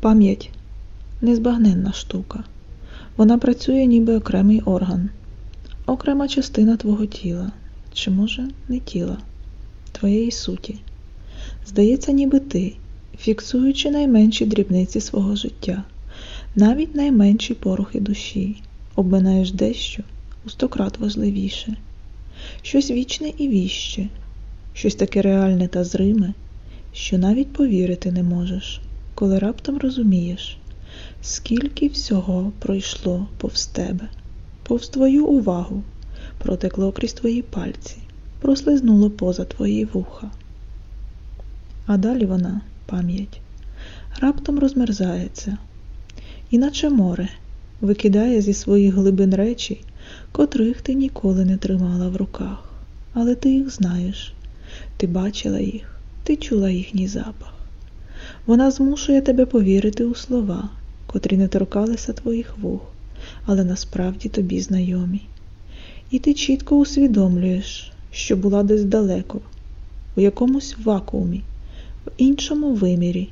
Пам'ять незбагненна штука. Вона працює ніби окремий орган, окрема частина твого тіла, чи, може, не тіла, твоєї суті. Здається, ніби ти, фіксуючи найменші дрібниці свого життя, навіть найменші порухи душі, обминаєш дещо у стократ важливіше, щось вічне і віще, щось таке реальне та зриме, що навіть повірити не можеш, коли раптом розумієш, скільки всього пройшло повз тебе, повз твою увагу, протекло крізь твої пальці, прослизнуло поза твої вуха. А далі вона, пам'ять, раптом розмерзається, іначе море викидає зі своїх глибин речі, котрих ти ніколи не тримала в руках, але ти їх знаєш, ти бачила їх, ти чула їхній запах. Вона змушує тебе повірити у слова, котрі не торкалися твоїх вух, але насправді тобі знайомі. І ти чітко усвідомлюєш, що була десь далеко, у якомусь вакуумі, в іншому вимірі,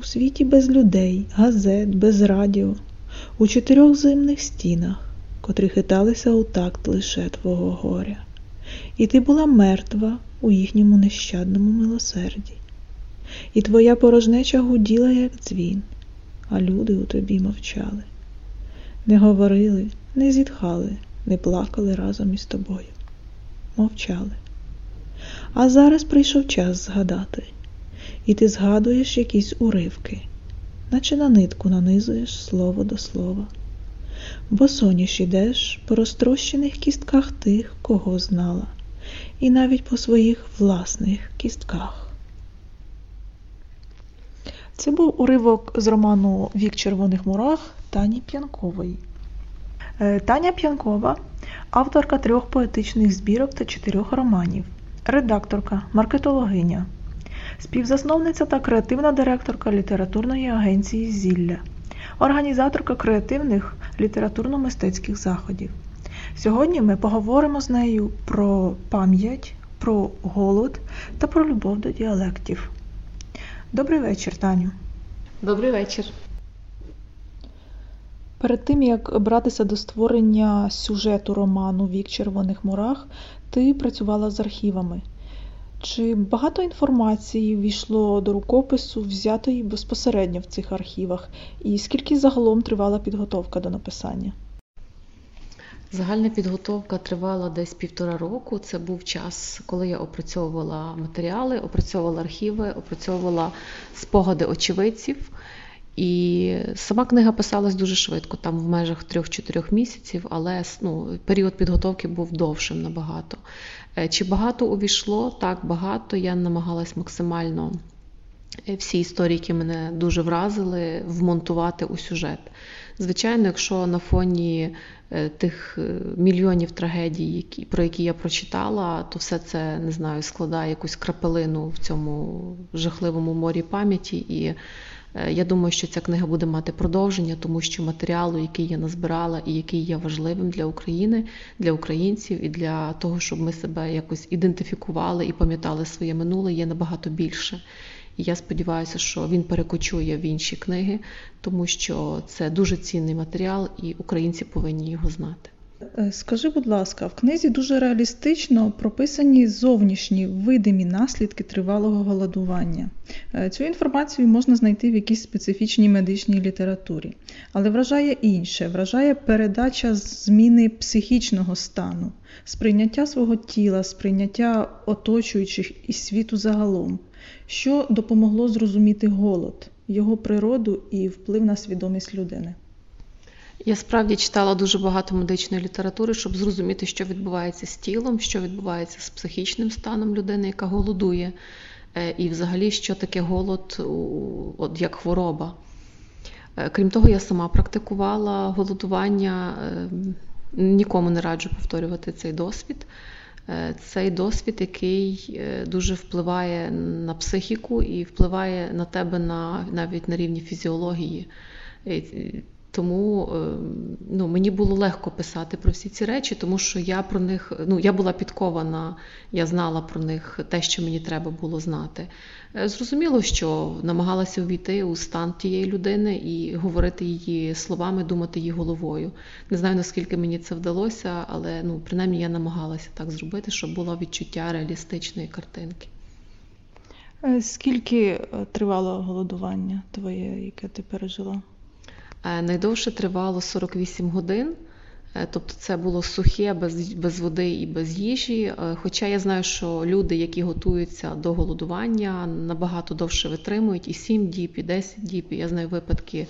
у світі без людей, газет, без радіо, у чотирьох зимних стінах, котрі хиталися у такт лише твого горя. І ти була мертва у їхньому нещадному милосерді. І твоя порожнеча гуділа, як дзвін, а люди у тобі мовчали. Не говорили, не зітхали, не плакали разом із тобою. Мовчали. А зараз прийшов час згадати, і ти згадуєш якісь уривки, наче на нитку нанизуєш слово до слова. Бо соняш ідеш по розтрощених кістках тих, кого знала, і навіть по своїх власних кістках. Це був уривок з роману Вік червоних мурах Тані П'янкової. Е, Таня П'янкова авторка трьох поетичних збірок та чотирьох романів, редакторка, маркетологиня, співзасновниця та креативна директорка літературної агенції Зілля, організаторка креативних літературно-мистецьких заходів. Сьогодні ми поговоримо з нею про пам'ять, про голод та про любов до діалектів. Добрий вечір, Таню. Добрий вечір. Перед тим як братися до створення сюжету роману Вік червоних мурах, ти працювала з архівами. Чи багато інформації війшло до рукопису, взятої безпосередньо в цих архівах, і скільки загалом тривала підготовка до написання? Загальна підготовка тривала десь півтора року. Це був час, коли я опрацьовувала матеріали, опрацьовувала архіви, опрацьовувала спогади очевидців. І сама книга писалась дуже швидко, там в межах 3-4 місяців, але ну, період підготовки був довшим набагато. Е, чи багато увійшло? Так, багато. Я намагалась максимально е, всі історії, які мене дуже вразили, вмонтувати у сюжет. Звичайно, якщо на фоні тих мільйонів трагедій, які, про які я прочитала, то все це не знаю, складає якусь крапелину в цьому жахливому морі пам'яті. І я думаю, що ця книга буде мати продовження, тому що матеріалу, який я назбирала і який є важливим для України, для українців і для того, щоб ми себе якось ідентифікували і пам'ятали своє минуле, є набагато більше. І я сподіваюся, що він перекочує в інші книги, тому що це дуже цінний матеріал, і українці повинні його знати. Е, скажи, будь ласка, в книзі дуже реалістично прописані зовнішні видимі наслідки тривалого голодування. Е, цю інформацію можна знайти в якійсь специфічній медичній літературі, але вражає інше, вражає передача зміни психічного стану, сприйняття свого тіла, сприйняття оточуючих і світу загалом, що допомогло зрозуміти голод, його природу і вплив на свідомість людини. Я справді читала дуже багато медичної літератури, щоб зрозуміти, що відбувається з тілом, що відбувається з психічним станом людини, яка голодує, е, і взагалі, що таке голод от як хвороба. Е, крім того, я сама практикувала голодування, е, нікому не раджу повторювати цей досвід. Цей досвід, який дуже впливає на психіку і впливає на тебе на, навіть на рівні фізіології Тому е, ну, мені було легко писати про всі ці речі, тому що я про них ну, я була підкована, я знала про них те, що мені треба було знати. Е, зрозуміло, що намагалася увійти у стан тієї людини і говорити її словами, думати її головою. Не знаю, наскільки мені це вдалося, але ну, принаймні я намагалася так зробити, щоб було відчуття реалістичної картинки. Е, скільки тривало голодування твоє, яке ти пережила? Е, найдовше тривало 48 годин, е, тобто це було сухе, без без води і без їжі. Е, хоча я знаю, що люди, які готуються до голодування, набагато довше витримують і 7 діб, і 10 діб. Я знаю випадки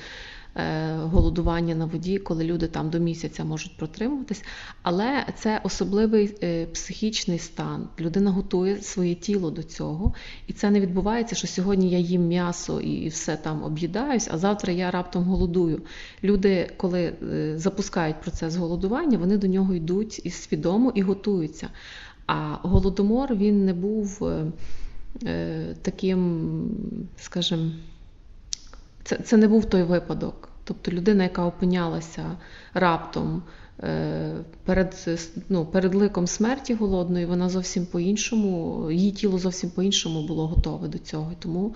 голодування на воді, коли люди там до місяця можуть протримуватись. Але це особливий е, психічний стан. Людина готує своє тіло до цього, і це не відбувається, що сьогодні я їм м'ясо і все там об'їдаюсь, а завтра я раптом голодую. Люди, коли е, запускають процес голодування, вони до нього йдуть і свідомо і готуються. А голодомор він не був таким, скажімо, це це не був той випадок. Тобто людина, яка опинялася раптом е, перед ну, перед ликом смерті голодної, вона зовсім по-іншому, її тіло зовсім по-іншому було готове до цього. Тому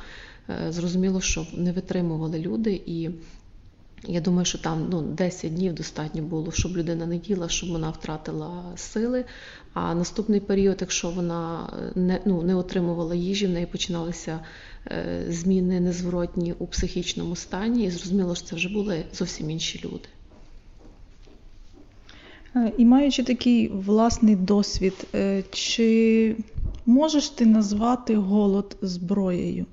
е, зрозуміло, що не витримували люди. І я думаю, що там ну, 10 днів достатньо було, щоб людина не їла, щоб вона втратила сили. А наступний період, якщо вона не ну, не отримувала їжі, в неї починалися Е, зміни незворотні у психічному стані, і зрозуміло, що це вже були зовсім інші люди. Е, і маючи такий власний досвід, е, чи можеш ти назвати голод зброєю?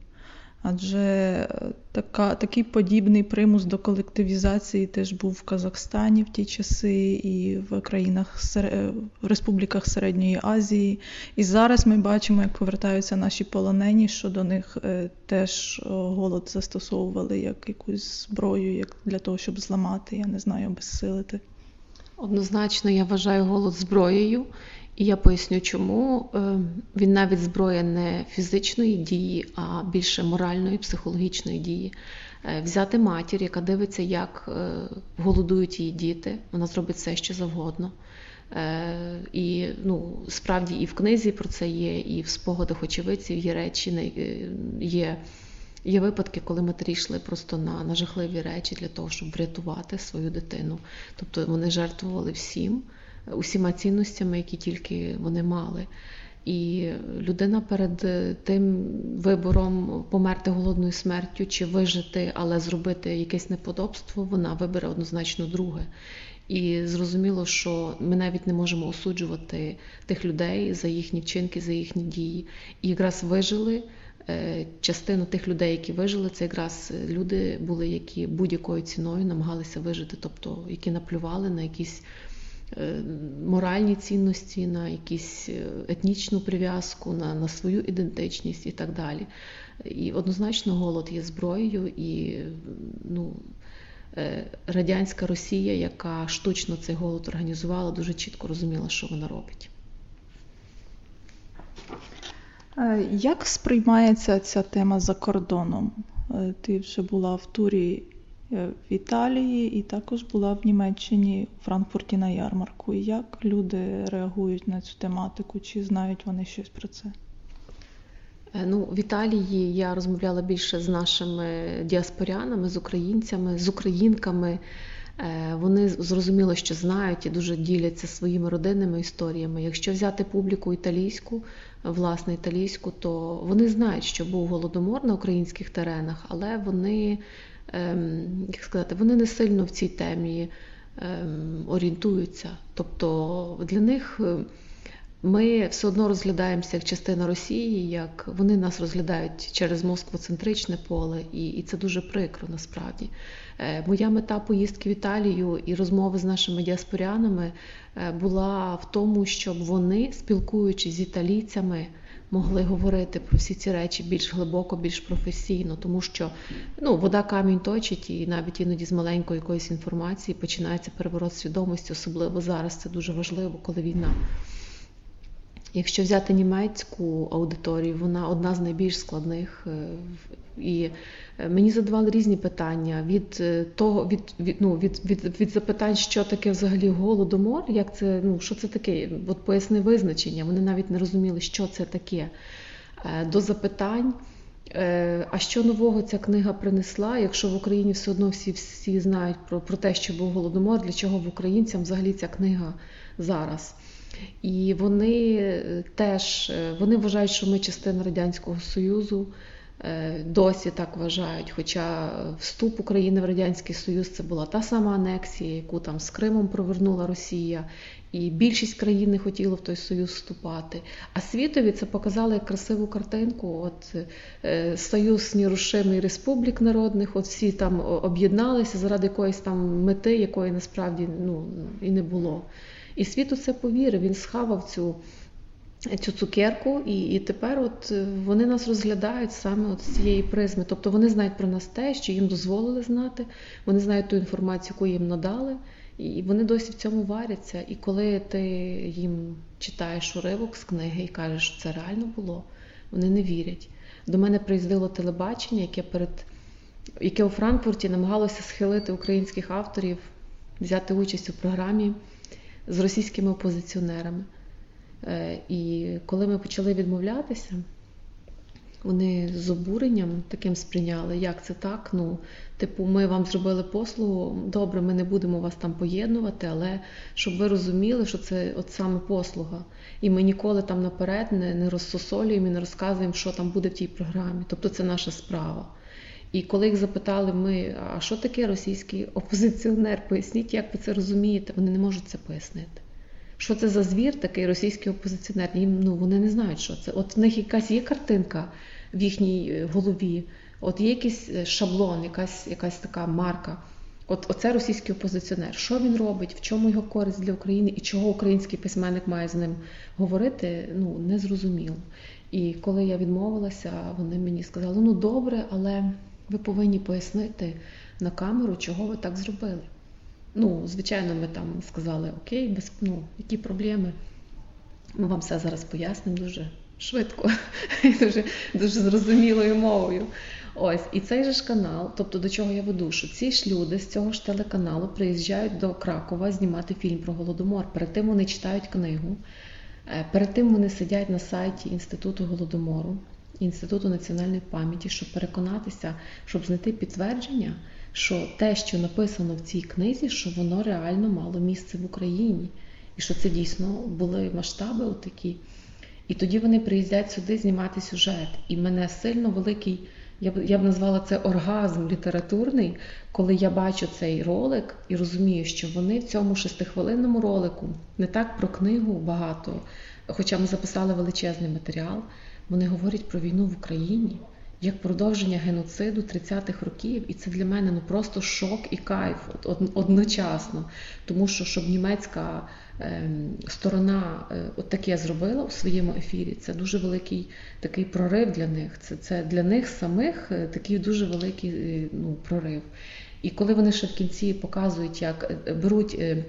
Адже е, така, такий подібний примус до колективізації теж був в Казахстані в ті часи і в країнах е, в республіках Середньої Азії. І зараз ми бачимо, як повертаються наші полонені, що до них е, теж голод застосовували як якусь зброю, як для того, щоб зламати, я не знаю, обезсилити. Однозначно, я вважаю голод зброєю. І я поясню, чому е, він навіть зброя не фізичної дії, а більше моральної, психологічної дії. Е, взяти матір, яка дивиться, як е, голодують її діти, вона зробить все, що завгодно. І ну, справді і в книзі про це є, і в спогадах очевидців є речі, є є випадки, коли матері йшли просто на, на жахливі речі для того, щоб врятувати свою дитину. Тобто вони жертвували всім усіма цінностями, які тільки вони мали. І людина перед тим вибором померти голодною смертю чи вижити, але зробити якесь неподобство, вона вибере однозначно друге. І зрозуміло, що ми навіть не можемо осуджувати тих людей за їхні вчинки, за їхні дії. І якраз вижили е, частину тих людей, які вижили, це якраз люди були, які будь-якою ціною намагалися вижити, тобто які наплювали на якісь. Е, моральні цінності, на якусь е, етнічну прив'язку, на, на свою ідентичність і так далі. І однозначно голод є зброєю, і ну, е, радянська Росія, яка штучно цей голод організувала, дуже чітко розуміла, що вона робить. Як сприймається ця тема за кордоном? Ти вже була в турі в Італії і також була в Німеччині у Франкфурті на ярмарку. Як люди реагують на цю тематику? Чи знають вони щось про це? Е, ну, В Італії я розмовляла більше з нашими діаспорянами, з українцями, з українками. Е, вони зрозуміло, що знають і дуже діляться своїми родинними історіями. Якщо взяти публіку італійську, власне італійську, то вони знають, що був голодомор на українських теренах, але вони як сказати, вони не сильно в цій темі ем, орієнтуються. Тобто для них е, ми все одно розглядаємося як частина Росії, як вони нас розглядають через москвоцентричне поле, і і це дуже прикро насправді. Е, моя мета поїздки в Італію і розмови з нашими діаспорянами е, була в тому, щоб вони, спілкуючись з італійцями, могли говорити про всі ці речі більш глибоко, більш професійно, тому що ну, вода камінь точить, і навіть іноді з маленької якоїсь інформації починається переворот свідомості, особливо зараз це дуже важливо, коли війна. Якщо взяти німецьку аудиторію, вона одна з найбільш складних, е, і Е, мені задавали різні питання від е, того, від від, ну, від, від, від запитань, що таке взагалі голодомор, як це, ну що це таке? От поясни визначення. Вони навіть не розуміли, що це таке. До запитань. А що нового ця книга принесла? Якщо в Україні все одно всі всі знають про про те, що був голодомор, для чого в українцям взагалі ця книга зараз? І вони теж вони вважають, що ми частина Радянського Союзу. Е, досі так вважають. Хоча вступ України в Радянський Союз це була та сама анексія, яку там з Кримом провернула Росія, і більшість країн не хотіло в той союз вступати. А світові це показали як красиву картинку. От е, Союз нерушимий республік народних, от всі там об'єдналися заради якоїсь там мети, якої насправді ну, і не було. І світ у це повірив, він схавав цю цю цукерку, і і тепер от е, вони нас розглядають саме от з цієї призми. Тобто вони знають про нас те, що їм дозволили знати, вони знають ту інформацію, яку їм надали, і вони досі в цьому варяться. І коли ти їм читаєш уривок з книги і кажеш, що це реально було, вони не вірять. До мене приїздило телебачення, яке перед яке у Франкфурті намагалося схилити українських авторів, взяти участь у програмі з російськими опозиціонерами. Е, і коли ми почали відмовлятися, вони з обуренням таким сприйняли, як це так. Ну, типу, ми вам зробили послугу, добре, ми не будемо вас там поєднувати, але щоб ви розуміли, що це от саме послуга. І ми ніколи там наперед не не розсосолюємо і не розказуємо, що там буде в тій програмі. Тобто це наша справа. І коли їх запитали, ми, а що таке російський опозиціонер? Поясніть, як ви це розумієте? Вони не можуть це пояснити. Що це за звір, такий російський опозиціонер? Їм ну вони не знають, що це. От в них якась є картинка в їхній е, голові, от є якийсь е, шаблон, якась якась така марка. От оце російський опозиціонер. Що він робить, в чому його користь для України і чого український письменник має з ним говорити, ну не зрозуміло. І коли я відмовилася, вони мені сказали: ну добре, але ви повинні пояснити на камеру, чого ви так зробили. Ну, звичайно, ми там сказали, окей, без ну, які проблеми. Ми вам все зараз пояснимо дуже швидко і дуже дуже зрозумілою мовою. Ось, і цей же ж канал, тобто до чого я веду, що ці ж люди з цього ж телеканалу приїжджають до Кракова знімати фільм про Голодомор. Перед тим вони читають книгу, е, перед тим вони сидять на сайті Інституту Голодомору, Інституту національної пам'яті, щоб переконатися, щоб знайти підтвердження що те, що написано в цій книзі, що воно реально мало місце в Україні, і що це дійсно були масштаби такі. І тоді вони приїздять сюди знімати сюжет. І мене сильно великий, я б я б назвала це оргазм літературний, коли я бачу цей ролик і розумію, що вони в цьому шестихвилинному ролику не так про книгу багато, хоча ми записали величезний матеріал, вони говорять про війну в Україні як продовження геноциду 30-х років, і це для мене ну просто шок і кайф одночасно. Тому що щоб німецька е, сторона е, от таке зробила у своєму ефірі, це дуже великий такий прорив для них. Це це для них самих е, такий дуже великий е, ну, прорив. І коли вони ще в кінці показують, як беруть е,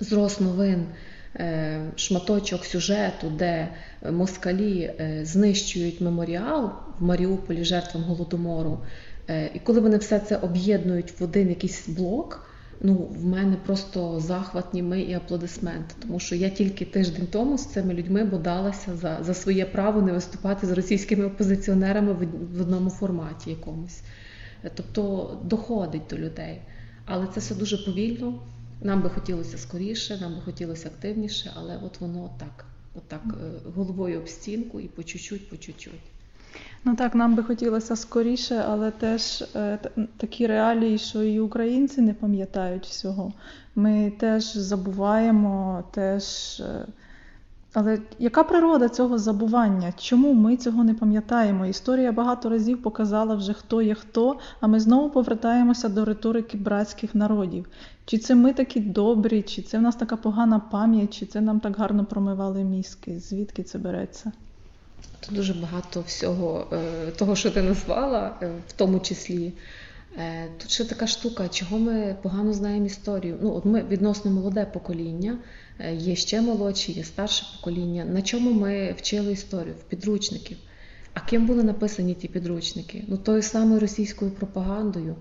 зрос новин. Е, шматочок сюжету, де москалі е, знищують меморіал в Маріуполі жертвам голодомору. Е, і коли вони все це об'єднують в один якийсь блок, ну в мене просто захват німий і аплодисменти. Тому що я тільки тиждень тому з цими людьми бодалася за за своє право не виступати з російськими опозиціонерами в, в одному форматі якомусь. Тобто доходить до людей. Але це все дуже повільно. Нам би хотілося скоріше, нам би хотілося активніше, але от воно так, от так е, головою об стінку і по чуть-чуть, по чуть-чуть. Ну так, нам би хотілося скоріше, але теж е, такі реалії, що і українці не пам'ятають всього. Ми теж забуваємо, теж. Е, але яка природа цього забування? Чому ми цього не пам'ятаємо? Історія багато разів показала вже, хто є хто, а ми знову повертаємося до риторики братських народів. Чи це ми такі добрі, чи це в нас така погана пам'ять, чи це нам так гарно промивали мізки? Звідки це береться? Тут дуже багато всього е, того, що ти назвала, е, в тому числі. Е, тут ще така штука, чого ми погано знаємо історію. Ну, от Ми відносно молоде покоління, є ще молодші, є старше покоління. На чому ми вчили історію? В підручників. А ким були написані ті підручники? Ну, тою самою російською пропагандою.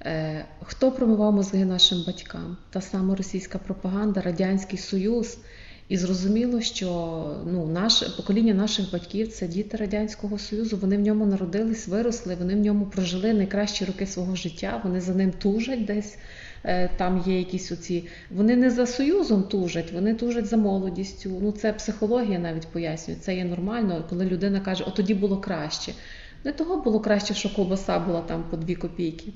Е, хто промивав мозги нашим батькам? Та сама російська пропаганда, Радянський Союз. І зрозуміло, що ну, наше покоління наших батьків це діти Радянського Союзу. Вони в ньому народились, виросли, вони в ньому прожили найкращі роки свого життя. Вони за ним тужать десь. Е, там є якісь оці. Вони не за союзом тужать, вони тужать за молодістю. Ну це психологія навіть пояснює. Це є нормально, коли людина каже, о тоді було краще. Не того було краще, що ковбаса була там по дві копійки.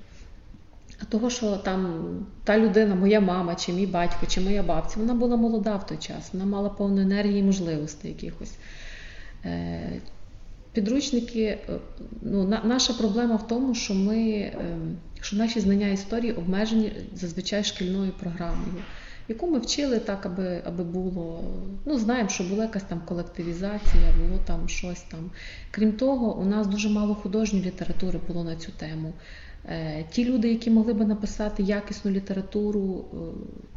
А того, що там та людина, моя мама, чи мій батько, чи моя бабця, вона була молода в той час, вона мала повну енергії і можливостей якихось. Е, підручники, е, ну, наша проблема в тому, що ми, ем, що наші знання історії обмежені зазвичай шкільною програмою, яку ми вчили так, аби аби було. Ну, знаємо, що була якась там колективізація, було там щось там. Крім того, у нас дуже мало художньої літератури було на цю тему. Е, ті люди, які могли би написати якісну літературу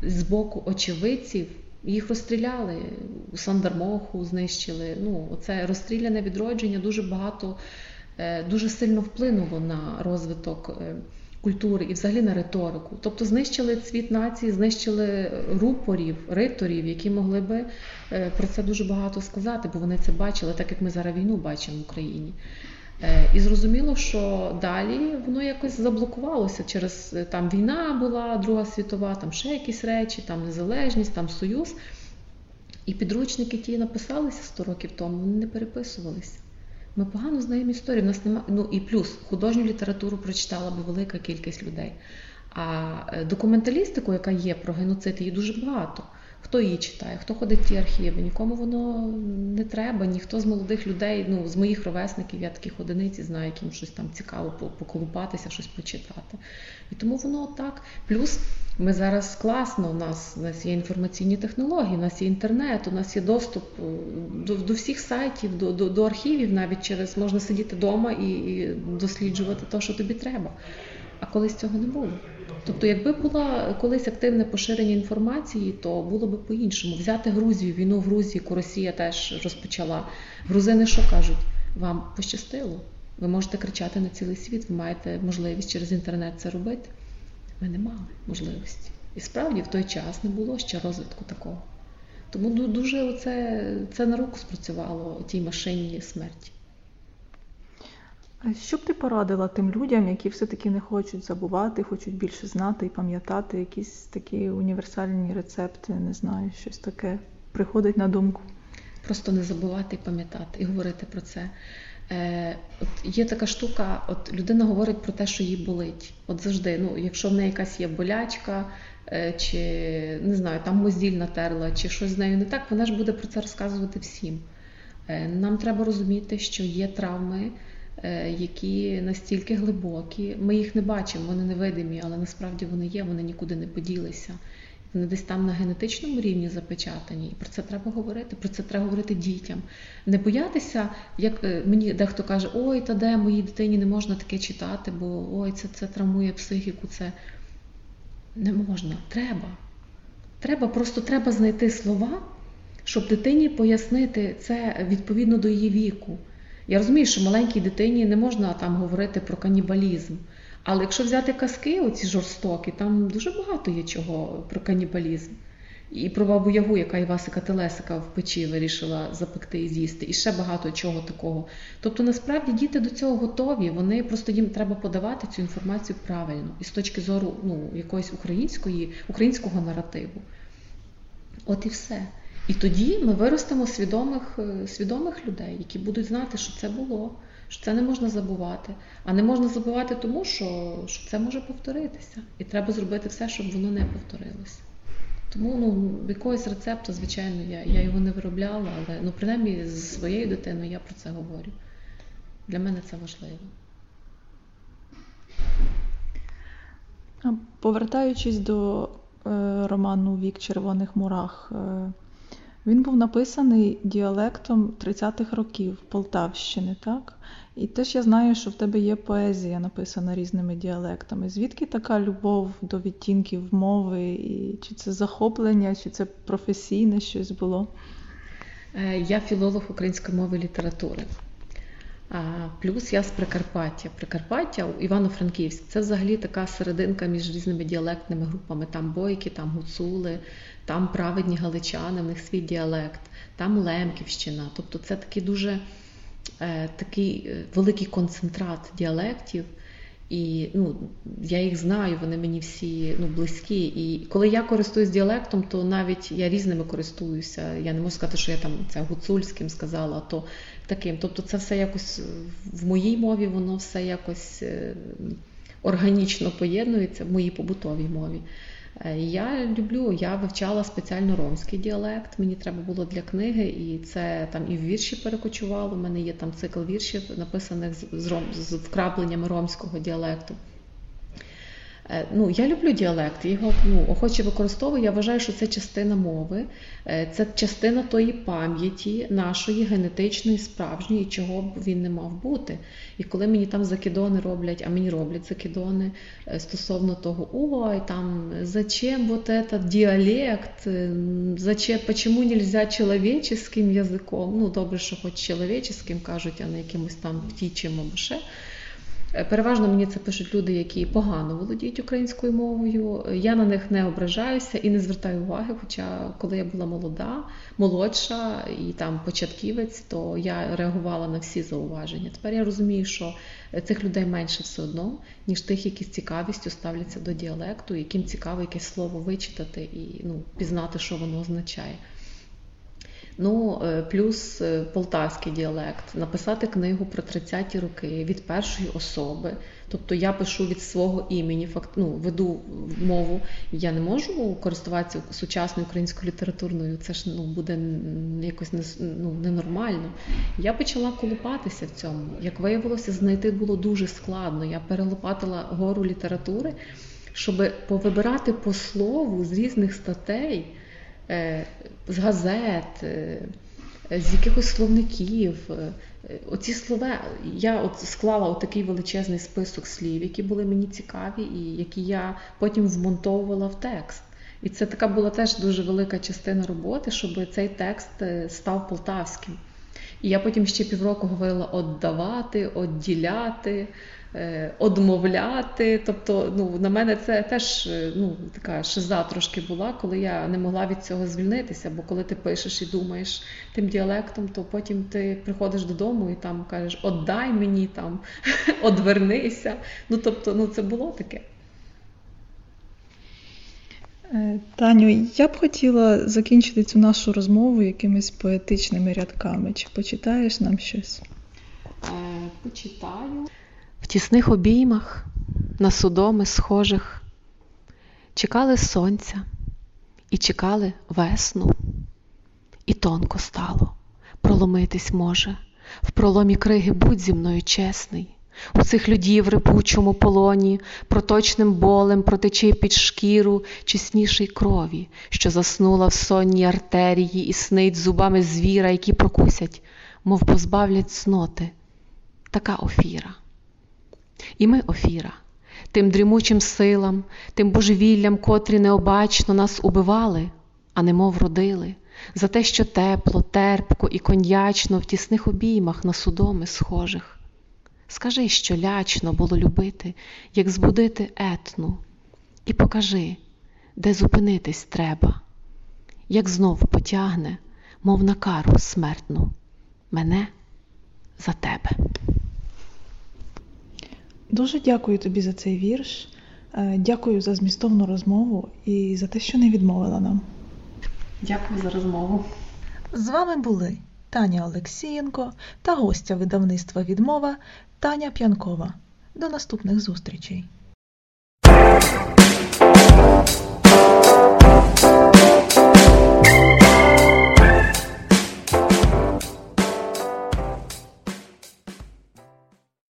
е, з боку очевидців, їх розстріляли у Сандармоху, знищили. Ну, Оце розстріляне відродження дуже багато, е, дуже сильно вплинуло на розвиток культури і взагалі на риторику. Тобто знищили цвіт нації, знищили рупорів, риторів, які могли би про це дуже багато сказати, бо вони це бачили, так як ми зараз війну бачимо в Україні. Е, і зрозуміло, що далі воно якось заблокувалося через е, там війна була, Друга світова, там ще якісь речі, там незалежність, там союз. І підручники ті написалися 100 років тому, вони не переписувалися. Ми погано знаємо історію. У нас немає, ну і плюс художню літературу прочитала би велика кількість людей. А е, документалістику, яка є про геноцид, її дуже багато. Хто її читає, хто ходить в ті архіви? Нікому воно не треба, ніхто з молодих людей, ну з моїх ровесників, я таких одиниці знаю, яким щось там цікаво поколупатися, щось почитати. І тому воно так. Плюс ми зараз класно, у нас у нас є інформаційні технології, у нас є інтернет, у нас є доступ е, до до всіх сайтів, до до, до архівів, навіть через можна сидіти вдома і, і досліджувати те, що тобі треба. А колись цього не було. Тобто, якби було колись активне поширення інформації, то було б по-іншому. Взяти Грузію, війну в Грузії, яку Росія теж розпочала. Грузини що кажуть? Вам пощастило? Ви можете кричати на цілий світ, ви маєте можливість через інтернет це робити. Ми не мали можливості. І справді в той час не було ще розвитку такого. Тому дуже це, це на руку спрацювало тій машині смерті. Що б ти порадила тим людям, які все-таки не хочуть забувати, хочуть більше знати і пам'ятати якісь такі універсальні рецепти, не знаю, щось таке приходить на думку? Просто не забувати і пам'ятати, і говорити про це. Е, от Є така штука, от людина говорить про те, що їй болить. От завжди, ну, якщо в неї якась є болячка, е, чи не знаю, там мозіль натерла, чи щось з нею не так, вона ж буде про це розказувати всім. Е, нам треба розуміти, що є травми. Е, які настільки глибокі. Ми їх не бачимо, вони невидимі, але насправді вони є, вони нікуди не поділися. Вони десь там на генетичному рівні запечатані, і про це треба говорити. Про це треба говорити дітям. Не боятися, як е, мені дехто каже, ой, та де моїй дитині не можна таке читати, бо ой, це це травмує психіку. Це не можна. Треба. Треба, просто треба знайти слова, щоб дитині пояснити це відповідно до її віку. Я розумію, що маленькій дитині не можна там говорити про канібалізм. Але якщо взяти казки, оці жорстокі, там дуже багато є чого про канібалізм. І про бабу Ягу, яка Івасика Телесика в печі вирішила запекти і з'їсти, і ще багато чого такого. Тобто, насправді діти до цього готові, вони просто їм треба подавати цю інформацію правильно і з точки зору ну, якоїсь української, українського наративу. От і все. І тоді ми виростемо свідомих е, свідомих людей, які будуть знати, що це було, що це не можна забувати. А не можна забувати тому, що що це може повторитися. І треба зробити все, щоб воно не повторилося. Тому ну, якогось рецепту, звичайно, я я його не виробляла, але ну, принаймні з своєю дитиною я про це говорю. Для мене це важливо. Повертаючись до е, роману Вік червоних мурах. Е, він був написаний діалектом 30-х років Полтавщини, так? І теж я знаю, що в тебе є поезія, написана різними діалектами. Звідки така любов до відтінків мови? І Чи це захоплення, чи це професійне щось було? Е, я філолог української мови і літератури. Плюс я з Прикарпаття. Прикарпаття, Івано-Франківськ це взагалі така серединка між різними діалектними групами. Там бойки, там гуцули, там праведні галичани, в них свій діалект, там Лемківщина. Тобто це такий дуже е, такий е, великий концентрат діалектів. І ну, я їх знаю, вони мені всі ну, близькі. І коли я користуюсь діалектом, то навіть я різними користуюся. Я не можу сказати, що я там це гуцульським сказала, то таким. Тобто, це все якось в моїй мові, воно все якось е, органічно поєднується в моїй побутовій мові. Е, я люблю, я вивчала спеціально ромський діалект. Мені треба було для книги, і це там і в вірші перекочувало. У мене є там цикл віршів, написаних з, ром, з вкрапленнями ромського діалекту. Е, ну, Я люблю діалект, його ну, охоче використовую. Я вважаю, що це частина мови, е, це частина тої пам'яті нашої генетичної, справжньої, чого б він не мав бути. І коли мені там закидони роблять, а мені роблять закидони е, стосовно того, ой, там, зачем вот этот діалект, зачем, почему нельзя человеческим язиком? Ну, добре, що хоч чоловіческим кажуть, а не якимось там птічим або ще. Е, переважно мені це пишуть люди, які погано володіють українською мовою. Я на них не ображаюся і не звертаю уваги. Хоча, коли я була молода, молодша і там початківець, то я реагувала на всі зауваження. Тепер я розумію, що цих людей менше все одно, ніж тих, які з цікавістю ставляться до діалекту, яким цікаво якесь слово вичитати і ну, пізнати, що воно означає. Ну, е, плюс е, полтавський діалект, написати книгу про 30-ті роки від першої особи. Тобто я пишу від свого імені, факт, ну, веду мову. Я не можу користуватися сучасною українською літературною. Це ж ну, буде якось не, ну, ненормально. Я почала колупатися в цьому. Як виявилося, знайти було дуже складно. Я перелопатила гору літератури, щоб повибирати по слову з різних статей. Е, з газет, е, з якихось словників. Е, оці слова я от склала от такий величезний список слів, які були мені цікаві, і які я потім вмонтовувала в текст. І це така була теж дуже велика частина роботи, щоб цей текст став полтавським. І я потім ще півроку говорила «отдавати», «одділяти», Е, одмовляти. Тобто, ну, на мене це теж е, ну, така шиза трошки була, коли я не могла від цього звільнитися. Бо коли ти пишеш і думаєш тим діалектом, то потім ти приходиш додому і там кажеш Отдай мені там, одвернися. Ну, тобто, ну, це було таке. Е, Таню, я б хотіла закінчити цю нашу розмову якимись поетичними рядками. Чи почитаєш нам щось? Е, Почитаю тісних обіймах на судоми схожих, чекали сонця і чекали весну, і тонко стало, проломитись може, в проломі криги будь зі мною чесний. У цих людей в рипучому полоні, проточним болем протече під шкіру чесніший крові, що заснула в сонній артерії і снить зубами звіра, які прокусять, мов позбавлять цноти. Така офіра. І ми, Офіра, тим дрімучим силам, тим божевіллям, котрі необачно нас убивали, а немов родили, за те, що тепло, терпко і коньячно в тісних обіймах на судоми схожих. Скажи, що лячно було любити, як збудити етну, і покажи, де зупинитись треба, як знов потягне, мов на кару смертну, мене за тебе. Дуже дякую тобі за цей вірш. Е, дякую за змістовну розмову і за те, що не відмовила нам. Дякую за розмову. З вами були Таня Олексієнко та гостя видавництва Відмова Таня П'янкова. До наступних зустрічей.